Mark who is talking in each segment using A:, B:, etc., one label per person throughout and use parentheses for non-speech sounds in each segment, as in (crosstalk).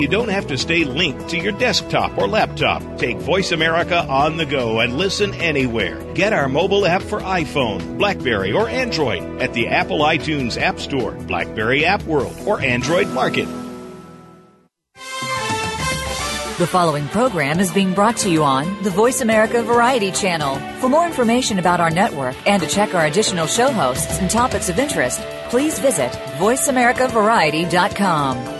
A: You don't have to stay linked to your desktop or laptop. Take Voice America on the go and listen anywhere. Get our mobile app for iPhone, Blackberry, or Android at the Apple iTunes App Store, Blackberry App World, or Android Market.
B: The following program is being brought to you on the Voice America Variety Channel. For more information about our network and to check our additional show hosts and topics of interest, please visit VoiceAmericaVariety.com.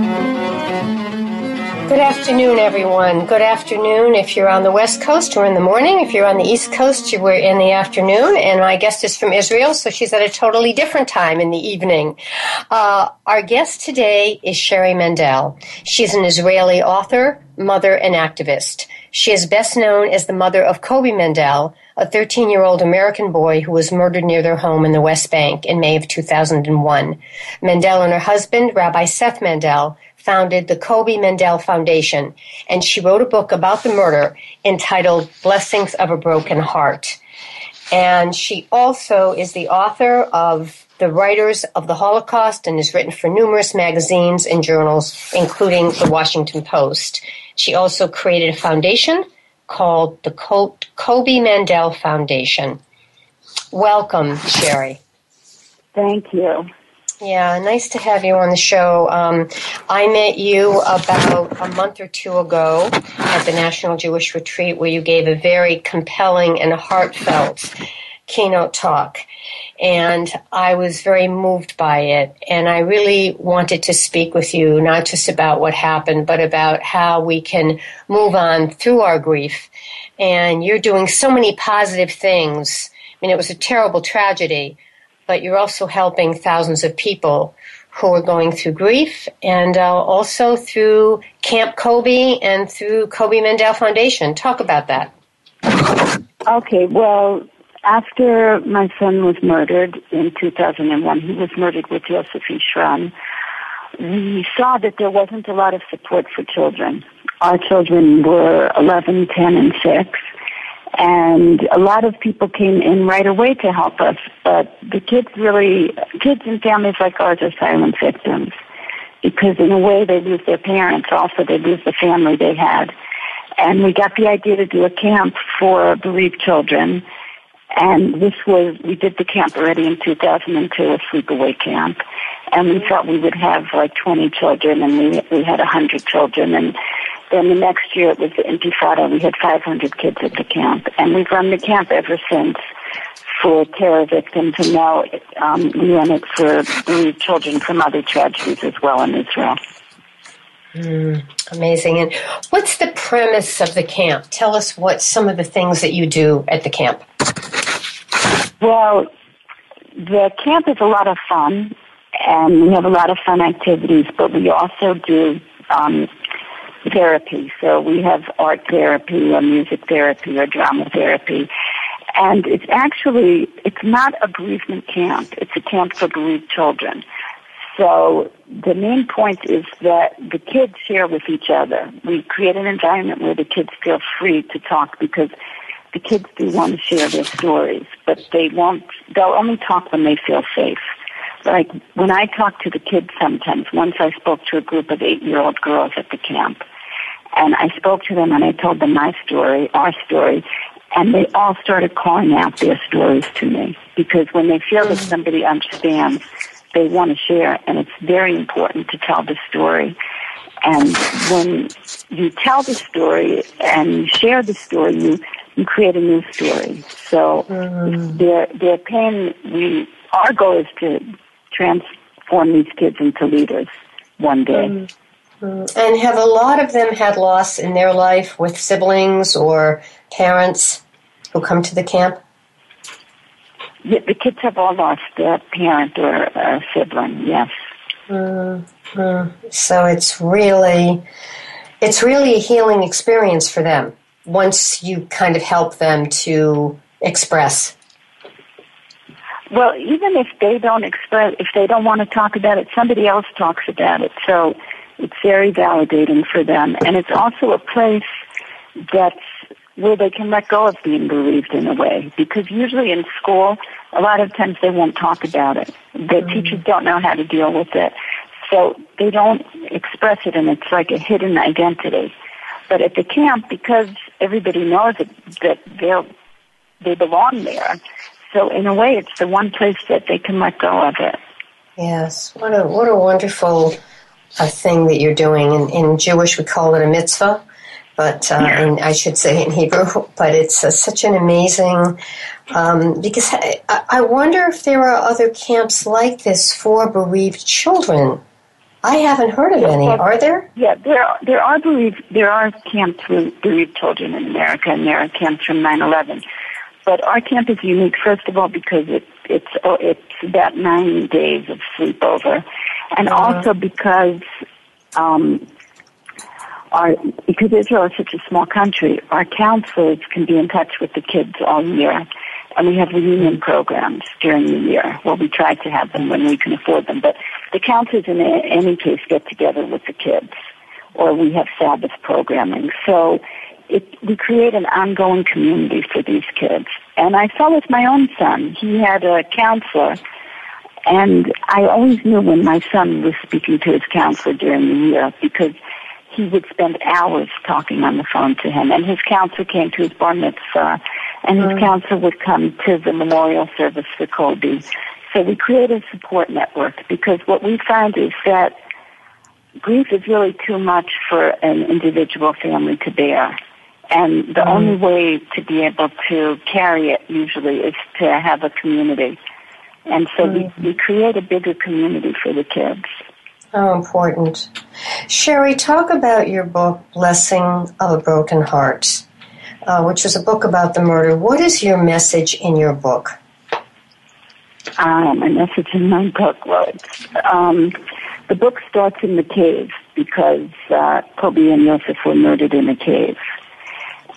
C: Good afternoon, everyone. Good afternoon if you're on the West Coast or in the morning. If you're on the East Coast, we're in the afternoon. And my guest is from Israel, so she's at a totally different time in the evening. Uh, our guest today is Sherri Mandell. She's an Israeli author, mother, and activist. She is best known as the mother of Koby Mandell, a 13 year old American boy who was murdered near their home in the West Bank in May of 2001. Mandell and her husband, Rabbi Seth Mandell, founded the Koby Mandell Foundation, and she wrote a book about the murder entitled Blessings of a Broken Heart. And she also is the author of The Writers of the Holocaust and has written for numerous magazines and journals, including the Washington Post. She also created a foundation called the Koby Mandell Foundation. Welcome, Sherri.
D: Thank you.
C: Yeah, nice to have you on the show. Um, I met you about a month or two ago at the National Jewish Retreat where you gave a very compelling and heartfelt keynote talk. And I was very moved by it. And I really wanted to speak with you, not just about what happened, but about how we can move on through our grief. And you're doing so many positive things. I mean, it was a terrible tragedy but you're also helping thousands of people who are going through grief and uh, also through Camp Koby and through Koby Mandell Foundation. Talk about that.
D: Okay, well, after my son was murdered in 2001, he was murdered with Yosef Ish Ran, we saw that there wasn't a lot of support for children. Our children were 11, 10, and 6 and a lot of people came in right away to help us. But the kids really, kids and families like ours are silent victims because in a way they lose their parents. Also, they lose the family they had. And we got the idea to do a camp for bereaved children. And this was, we did the camp already in 2002, a sleepaway camp. And we thought we would have like 20 children and we, we had 100 children. And then the next year it was the Intifada. And we had 500 kids at the camp, and we've run the camp ever since for terror victims, and now um, we run it for children from other tragedies as well in Israel.
C: Mm, amazing. And what's the premise of the camp? Tell us what some of the things that you do at the camp.
D: Well, the camp is a lot of fun, and we have a lot of fun activities, but we also do um, therapy. So we have art therapy or music therapy or drama therapy. And it's actually, it's not a bereavement camp. It's a camp for bereaved children. So the main point is that the kids share with each other. We create an environment where the kids feel free to talk because the kids do want to share their stories, but they won't, they'll only talk when they feel safe like when I talk to the kids sometimes, once I spoke to a group of eight year old girls at the camp, and I spoke to them and I told them my story, our story, and they all started calling out their stories to me because when they feel that somebody understands, they want to share, and it's very important to tell the story. And when you tell the story and you share the story, you, you create a new story. So mm. their their pain, we our goal is to transform these kids into leaders one day. Mm.
C: And have a lot of them had loss in their life with siblings or parents who come to the camp?
D: Yeah, the kids have all lost a parent or a sibling, yes.
C: Mm-hmm. So it's really, it's really a healing experience for them once you kind of help them to express.
D: Well, even if they don't express, if they don't want to talk about it, somebody else talks about it. So it's very validating for them. And it's also a place that's where they can let go of being bereaved in a way. Because usually in school, a lot of times they won't talk about it. The mm-hmm. teachers don't know how to deal with it. So they don't express it and it's like a hidden identity. But at the camp, because everybody knows it, that they're, they belong there, so in a way it's the one place that they can let go of it.
C: Yes, what a, what a wonderful a thing that you're doing. In, in Jewish, we call it a mitzvah, but uh, yeah. in, I should say in Hebrew. (laughs) But it's uh, such an amazing um, because I, I wonder if there are other camps like this for bereaved children. I haven't heard of any. Are there?
D: Yeah, there are, there are bereaved there are camps for bereaved children in America, and there are camps from 9/11. But our camp is unique, first of all, because it, it's oh, it's about nine days of sleepover, and uh-huh. also because um, our because Israel is such a small country, our counselors can be in touch with the kids all year, and we have reunion programs during the year. Well, we try to have them when we can afford them, but the counselors in any case get together with the kids, or we have Sabbath programming. So it, we create an ongoing community for these kids. And I saw with my own son, he had a counselor and I always knew when my son was speaking to his counselor during the year because he would spend hours talking on the phone to him. And his counselor came to his bar mitzvah, and his counsel would come to the memorial service for Koby. So we created a support network because what we found is that grief is really too much for an individual family to bear. And the mm. only way to be able to carry it usually is to have a community. And so mm-hmm. we, we create a bigger community for the kids.
C: How important. Sherri, talk about your book, Blessing of a Broken Heart, uh, which is a book about the murder. What is your message in your book?
D: Um, my message in my book, well, um, the book starts in the cave because uh, Koby and Yosef were murdered in a cave.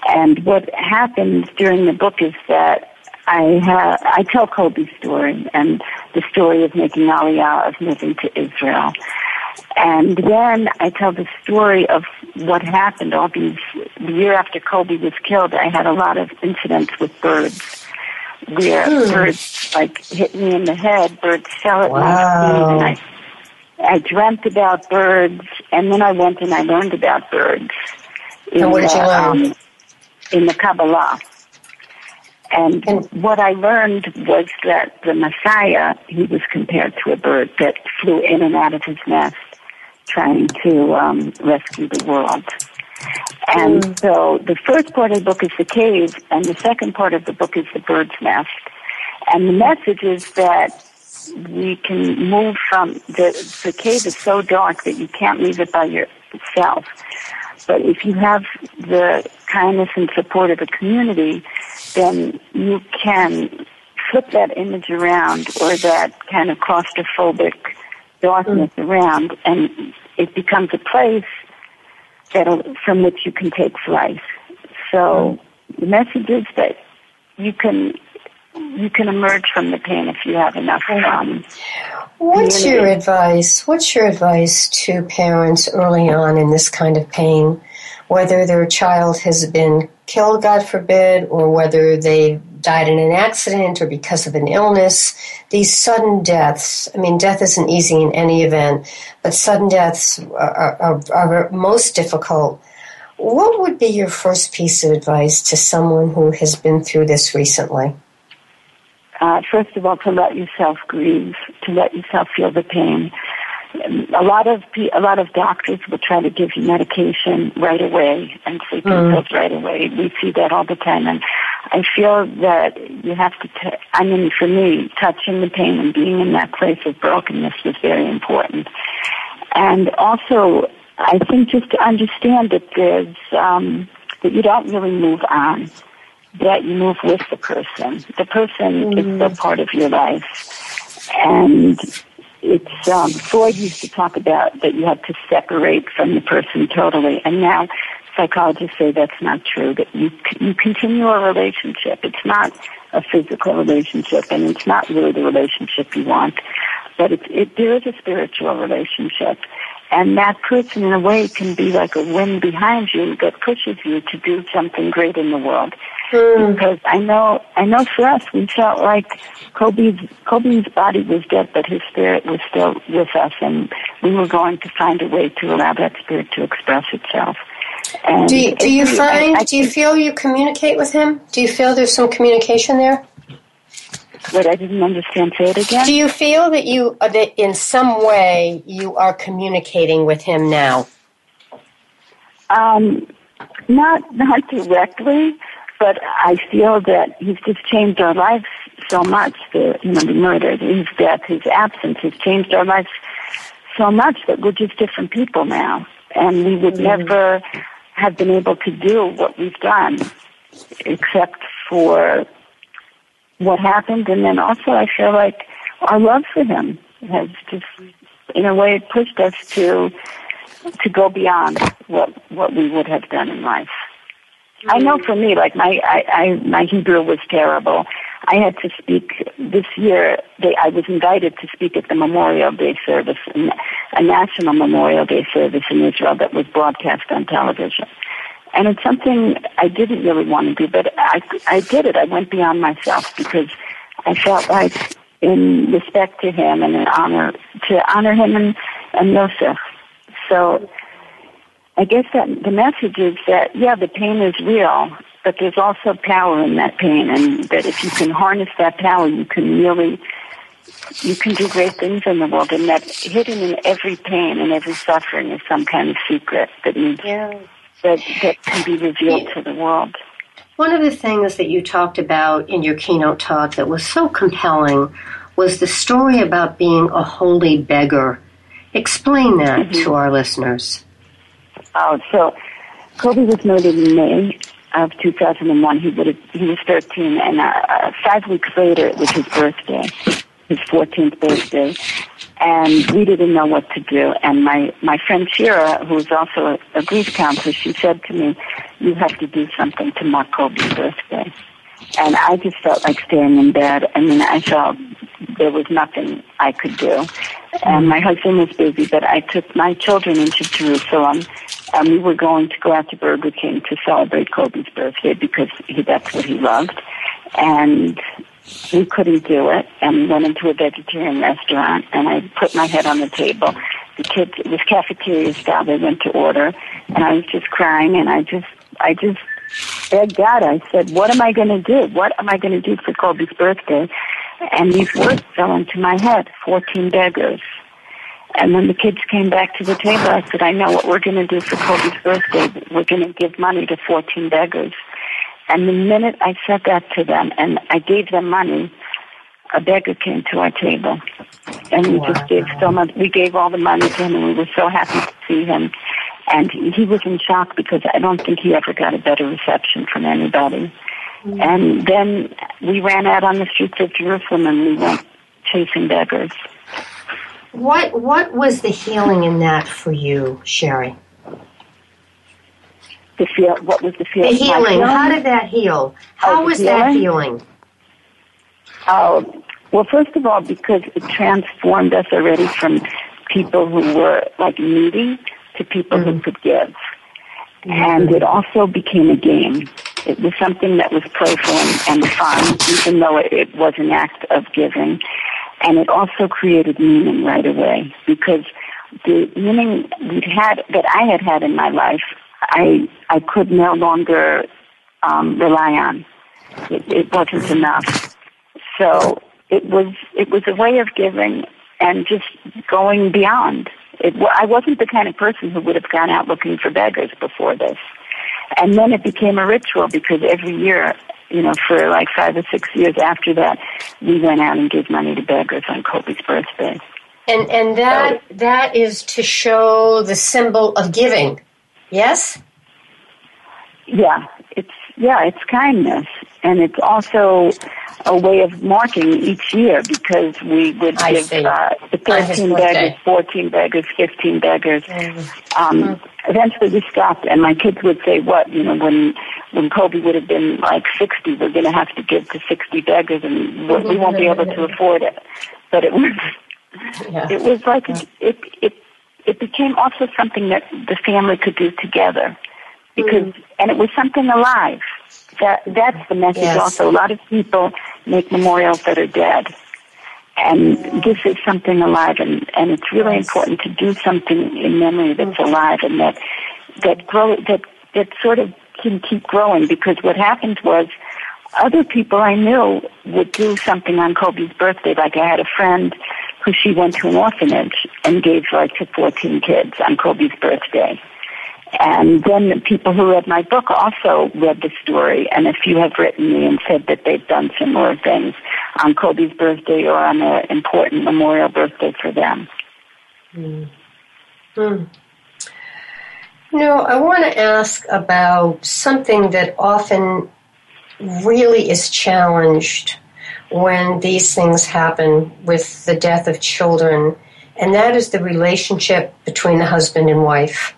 D: And what happens during the book is that I have, I tell Koby's story and the story of making Aliyah, of moving to Israel. And then I tell the story of what happened all these, the year after Koby was killed, I had a lot of incidents with birds where hmm. birds like hit me in the head, birds fell at wow. my feet and I, I dreamt about birds and then I went and I learned about birds.
C: And what did you learn? Um,
D: in the Kabbalah. And, what I learned was that the Messiah, he was compared to a bird that flew in and out of his nest trying to um, rescue the world. And mm. so the first part of the book is the cave, and the second part of the book is the bird's nest. And the message is that we can move from the the cave is so dark that you can't leave it by yourself. But if you have the kindness and support of a community, then you can flip that image around or that kind of claustrophobic darkness mm. around and it becomes a place that from which you can take flight. So mm. the message is that you can you can emerge from the pain if you have enough um,
C: What's community. your advice? What's your advice to parents early on in this kind of pain, whether their child has been killed, God forbid, or whether they died in an accident or because of an illness? These sudden deaths. I mean, death isn't easy in any event, but sudden deaths are, are, are most difficult. What would be your first piece of advice to someone who has been through this recently?
D: uh, first of all, to let yourself grieve, to let yourself feel the pain. A lot of a lot of doctors will try to give you medication right away and sleeping mm. pills right away. We see that all the time, and I feel that you have to. T- I mean, for me, touching the pain and being in that place of brokenness was very important. And also, I think just to understand that there's, um, that you don't really move on, that you move with the person. The person mm. is still part of your life. And it's, um, Freud used to talk about that you have to separate from the person totally. And now psychologists say that's not true, that you, you continue a relationship. It's not a physical relationship and it's not really the relationship you want, but it, it, there is a spiritual relationship. And that person in a way can be like a wind behind you that pushes you to do something great in the world. Mm. Because I know, I know for us, we felt like Koby's, Koby's body was dead, but his spirit was still with us and we were going to find a way to allow that spirit to express itself.
C: And do you, do you find, I, I, do you feel you communicate with him? Do you feel there's some communication there?
D: What I didn't understand. Say it again.
C: Do you feel that you uh, that in some way you are communicating with him now?
D: Um, not not directly, but I feel that he's just changed our lives so much. The you know the murder, his death, his absence has changed our lives so much that we're just different people now, and we would mm-hmm. never have been able to do what we've done, except for what happened. And then also I feel like our love for him has just, in a way, pushed us to, to go beyond what, what we would have done in life. I know mm-hmm. for me, like my, I, I, my Hebrew was terrible. I had to speak this year. They, I was invited to speak at the Memorial Day service, a national Memorial Day service in Israel that was broadcast on television. And it's something I didn't really want to do, but I, I did it. I went beyond myself because I felt like in respect to him and in honor, to honor him and, and Yosef. So I guess that the message is that, yeah, the pain is real, but there's also power in that pain and that if you can harness that power, you can really, you can do great things in the world and that hidden in every pain and every suffering is some kind of secret that needs yeah that, that can be revealed to the world.
C: One of the things that you talked about in your keynote talk that was so compelling was the story about being a holy beggar. Explain that mm-hmm. to our listeners.
D: Oh, so Koby was murdered in May of 2001. He would have, he was 13, and uh, five weeks later it was his birthday, his 14th birthday and we didn't know what to do. And my, my friend Shira, who was also a, a grief counselor, she said to me, you have to do something to mark Koby's birthday. And I just felt like staying in bed. I mean, I felt there was nothing I could do. And my husband was busy, but I took my children into Jerusalem and we were going to go out to Burger King to celebrate Koby's birthday because he, that's what he loved. And we couldn't do it and we went into a vegetarian restaurant and I put my head on the table. The kids, it was cafeteria style, they went to order and I was just crying and I just, I just begged God. I said, what am I going to do? What am I going to do for Koby's birthday? And these words fell into my head, 14 beggars. And when the kids came back to the table, I said, I know what we're going to do for Koby's birthday. We're going to give money to 14 beggars. And the minute I said that to them and I gave them money, a beggar came to our table. And we wow. just gave so much, we gave all the money to him and we were so happy to see him. And he was in shock because I don't think he ever got a better reception from anybody. Mm-hmm. And then we ran out on the streets of Jerusalem and we went chasing beggars.
C: What what was the healing in that for you, Sherri?
D: the feel what was the feeling?
C: The healing. How did that heal? How oh, was healing? that healing?
D: Oh, well, first of all, because it transformed us already from people who were like needy to people mm-hmm. who could give. Mm-hmm. And it also became a game. It was something that was playful and, and fun, even though it, it was an act of giving. And it also created meaning right away because the meaning we'd had, that I had had in my life I I could no longer um, rely on. It, it wasn't enough. So it was it was a way of giving and just going beyond. It, I wasn't the kind of person who would have gone out looking for beggars before this. And then it became a ritual because every year, you know, for like five or six years after that, we went out and gave money to beggars on Koby's birthday.
C: And and that so, that is to show the symbol of giving. Yes?
D: Yeah, it's yeah, it's kindness and it's also a way of marking each year because we would
C: I
D: give uh, 13 beggars, 14 beggars, 15 beggars. Um, mm-hmm. Eventually we stopped and my kids would say, what, you know, when, when Koby would have been like 60, we're going to have to give to 60 beggars and we won't be able to afford it. But it was, yeah. it was like, yeah. it, it, it became also something that the family could do together because, mm. and it was something alive that that's the message yes. also. A lot of people make memorials that are dead. And this is something alive and, and it's really yes. important to do something in memory that's mm-hmm. alive and that that grow that that sort of can keep growing because what happened was other people I knew would do something on Koby's birthday. Like I had a friend who she went to an orphanage and gave like to 14 kids on Koby's birthday. And then the people who read my book also read the story, and a few have written me and said that they've done similar things on Koby's birthday or on an important memorial birthday for them.
C: Mm. Mm. No, I want to ask about something that often really is challenged when these things happen with the death of children, and that is the relationship between the husband and wife.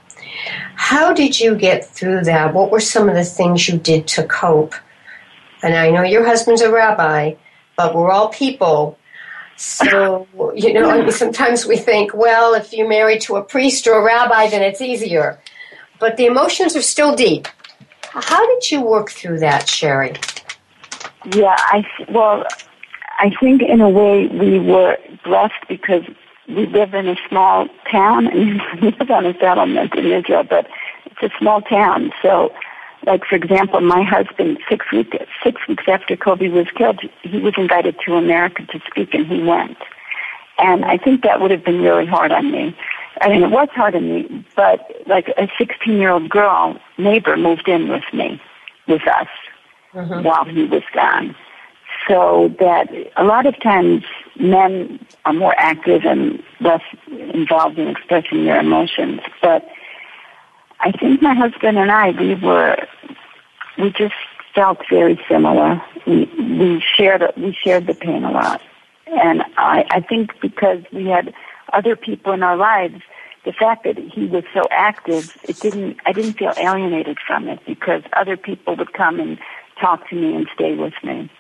C: How did you get through that? What were some of the things you did to cope? And I know your husband's a rabbi, but we're all people. So, (laughs) you know, I mean, sometimes we think, well, if you're married to a priest or a rabbi, then it's easier. But the emotions are still deep. How did you work through that, Sherri?
D: Yeah, I, well, I think in a way we were blessed because we live in a small town and (laughs) we live on a settlement in Israel, but it's a small town. So, like for example, my husband six weeks six weeks after Koby was killed, he was invited to America to speak, and he went. And I think that would have been really hard on me. I mean, it was hard on me, but like a 16 year old girl neighbor moved in with me, with us, mm-hmm. while he was gone so that a lot of times men are more active and less involved in expressing their emotions. But I think my husband and I, we were, we just felt very similar. We, we shared, we shared the pain a lot. And I, I think because we had other people in our lives, the fact that he was so active, it didn't, I didn't feel alienated from it because other people would come and talk to me and stay with me.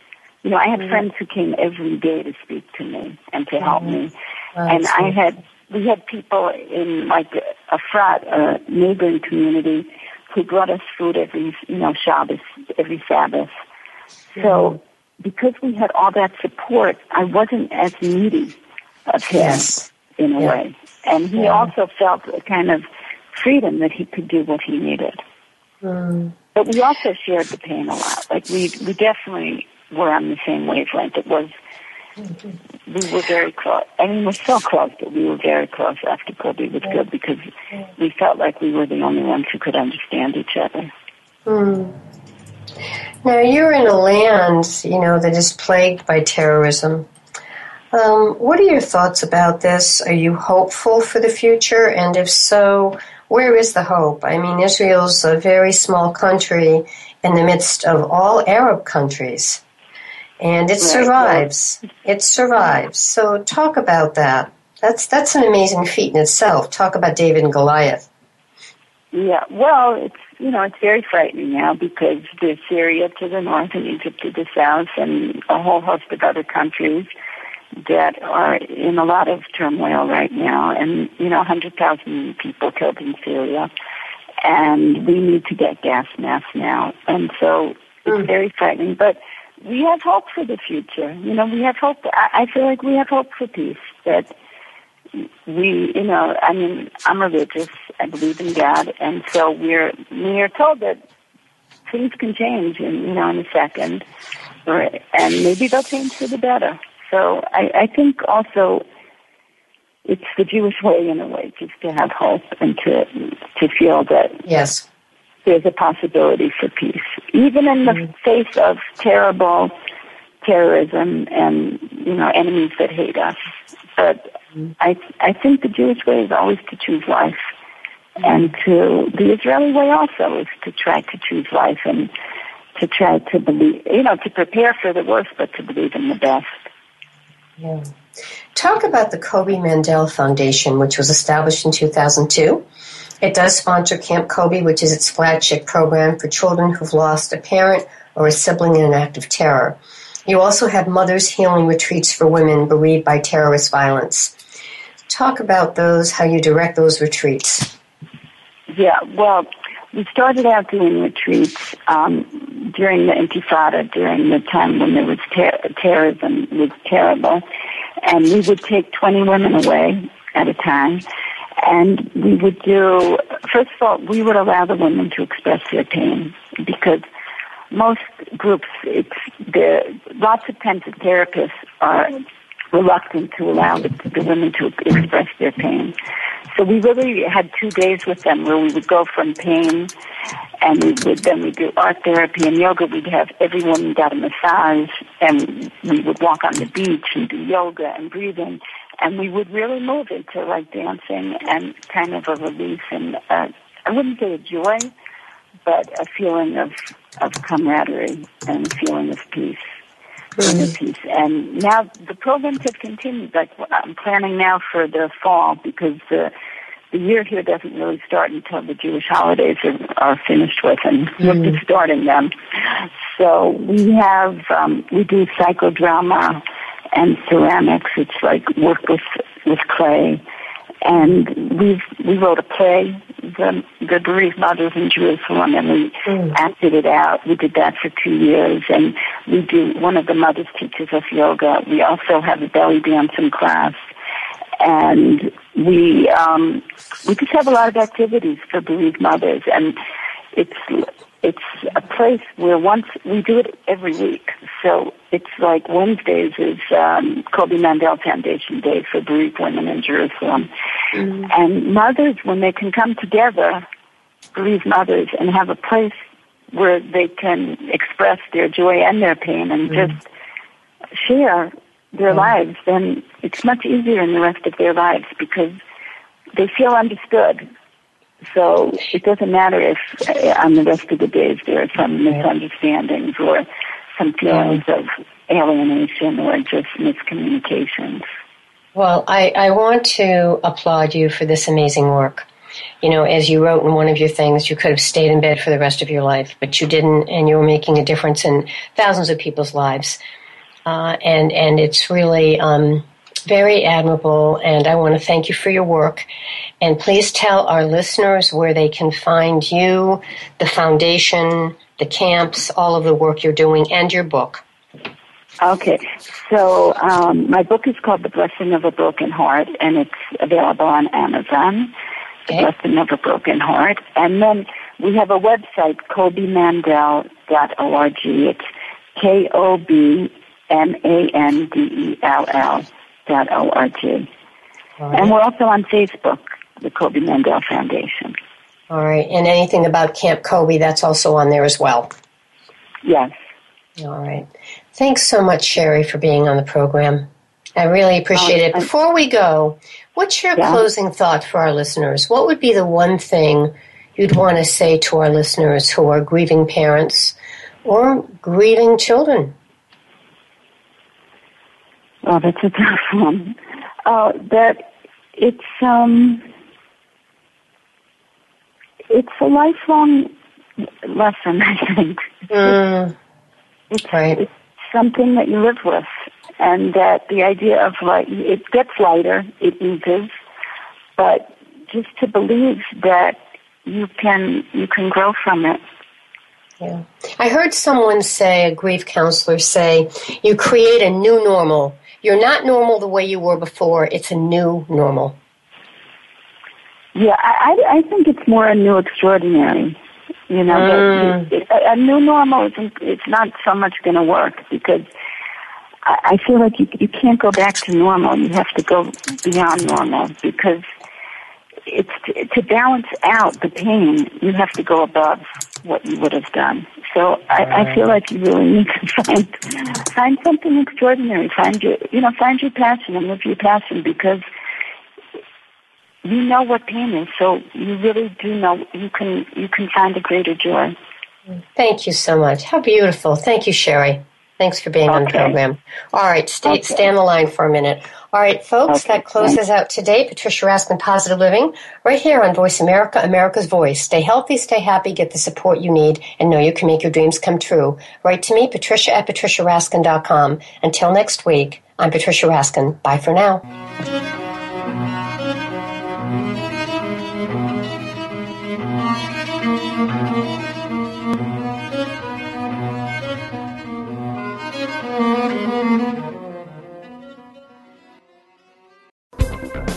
D: You know, I had mm-hmm. friends who came every day to speak to me and to help me. Mm-hmm. and I had, we had people in like a frat, a neighboring community who brought us food every, you know, Shabbos, every Sabbath. So because we had all that support, I wasn't as needy of him yes. in a yeah. way. And he yeah. also felt a kind of freedom that he could do what he needed. Mm. But we also shared the pain a lot. Like we, we definitely were on the same wavelength. It was, we were very close. I mean, we're so close, but we were very close after Koby was good because we felt like we were the only ones who could understand each other.
C: Hmm. Now, you're in a land, you know, that is plagued by terrorism. Um, what are your thoughts about this? Are you hopeful for the future? And if so, where is the hope? I mean, Israel's a very small country in the midst of all Arab countries and it survives. It survives. So talk about that. That's that's an amazing feat in itself. Talk about David and Goliath.
D: Yeah, well, it's you know it's very frightening now because there's Syria to the north and Egypt to the south, and a whole host of other countries that are in a lot of turmoil right now, and you know, 100,000 people killed in Syria, and we need to get gas masks now, and so it's mm. very frightening, but we have hope for the future. You know, we have hope. I, I feel like we have hope for peace. That we, you know, I mean, I'm religious. I believe in God, and so we're we are told that things can change, in you know, in a second, or, and maybe they'll change for the better. So I, I think also it's the Jewish way in a way, just to have hope and to to feel that
C: yes
D: there's a possibility for peace, even in the mm-hmm. face of terrible terrorism and you know enemies that hate us. But I I think the Jewish way is always to choose life, and to the Israeli way also is to try to choose life and to try to believe, you know, to prepare for the worst, but to believe in the best.
C: Yeah. Talk about the Koby Mandell Foundation, which was established in 2002. It does sponsor Camp Koby, which is its flagship program for children who've lost a parent or a sibling in an act of terror. You also have Mothers Healing Retreats for women bereaved by terrorist violence. Talk about those, how you direct those retreats.
D: Yeah, well, we started out doing retreats um, during the Intifada, during the time when there was ter- terrorism was terrible, and we would take 20 women away at a time, and we would do. First of all, we would allow the women to express their pain because most groups, it's the lots of times the therapists are reluctant to allow the, the women to express their pain. So we really had two days with them where we would go from pain and we would then we do art therapy and yoga. We'd have every woman got a massage and we would walk on the beach and do yoga and breathing and we would really move into like dancing and kind of a release and uh, I wouldn't say a joy, but a feeling of of camaraderie and a feeling of peace mm-hmm. piece. And now the programs have continued. Like I'm planning now for the fall because the the year here doesn't really start until the Jewish holidays are, are finished with, and mm-hmm. we're just starting them. So we have um, we do psychodrama and ceramics. It's like work with with clay, and we we wrote a play the, the bereaved mothers in Jerusalem, and we mm. acted it out. We did that for two years, and we do. One of the mothers teaches us yoga. We also have a belly dancing class, and we um, we just have a lot of activities for bereaved mothers, and it's it's a place where once we do it every week. So it's like Wednesdays is um, Koby Mandell Foundation Day for bereaved women in Jerusalem, mm-hmm. and mothers when they can come together, bereaved mothers, and have a place where they can express their joy and their pain and mm-hmm. just share their mm-hmm. lives, then it's much easier in the rest of their lives because they feel understood so it doesn't matter if uh, on the rest of the days there are some misunderstandings or some feelings of alienation or just miscommunications.
C: Well, I, I want to applaud you for this amazing work. You know, as you wrote in one of your things, you could have stayed in bed for the rest of your life, but you didn't, and you were making a difference in thousands of people's lives. Uh, and and it's really um, very admirable, and I want to thank you for your work. And please tell our listeners where they can find you, the foundation, the camps, all of the work you're doing, and your book.
D: Okay, so um, my book is called The Blessing of a Broken Heart, and it's available on Amazon. Okay. The Blessing of a Broken Heart. And then we have a website, kobymandell.org. It's K O B M A N D E L L dot org. Right. And we're also on Facebook, the Koby Mandell Foundation.
C: All right. And anything about Camp Koby, that's also on there as well.
D: Yes.
C: All right. Thanks so much, Sherri, for being on the program. I really appreciate it. Before we go, what's your yeah. closing thought for our listeners? What would be the one thing you'd want to say to our listeners who are grieving parents or grieving children?
D: Oh, that's a tough (laughs) one. Uh, that it's um, it's a lifelong lesson. (laughs) I think.
C: Mm,
D: it's, right. it's something that you live with, and that the idea of like it gets lighter, it eases, but just to believe that you can you can grow from it.
C: Yeah. I heard someone say, a grief counselor say, you create a new normal you're not normal the way you were before. It's a new normal.
D: Yeah, I, I think it's more a new extraordinary. You know, mm. it, a new normal isn't. It's not so much going to work because I, I feel like you you can't go back to normal. You have to go beyond normal because it's to, to balance out the pain. You have to go above what you would have done. So I, I feel like you really need to (laughs) find find something extraordinary. Find your you know find your passion and live your passion because you know what pain is, so you really do know you can you can find a greater joy.
C: Thank you so much. How beautiful. Thank you, Sherri. Thanks for being okay. on the program. All right, stay, okay. stay on the line for a minute. All right, folks, okay. that closes out today. Patricia Raskin, Positive Living, right here on Voice America, America's Voice. Stay healthy, stay happy, get the support you need, and know you can make your dreams come true. Write to me, patricia at patriciaraskin.com. Until next week, I'm Patricia Raskin. Bye for now. Thank you.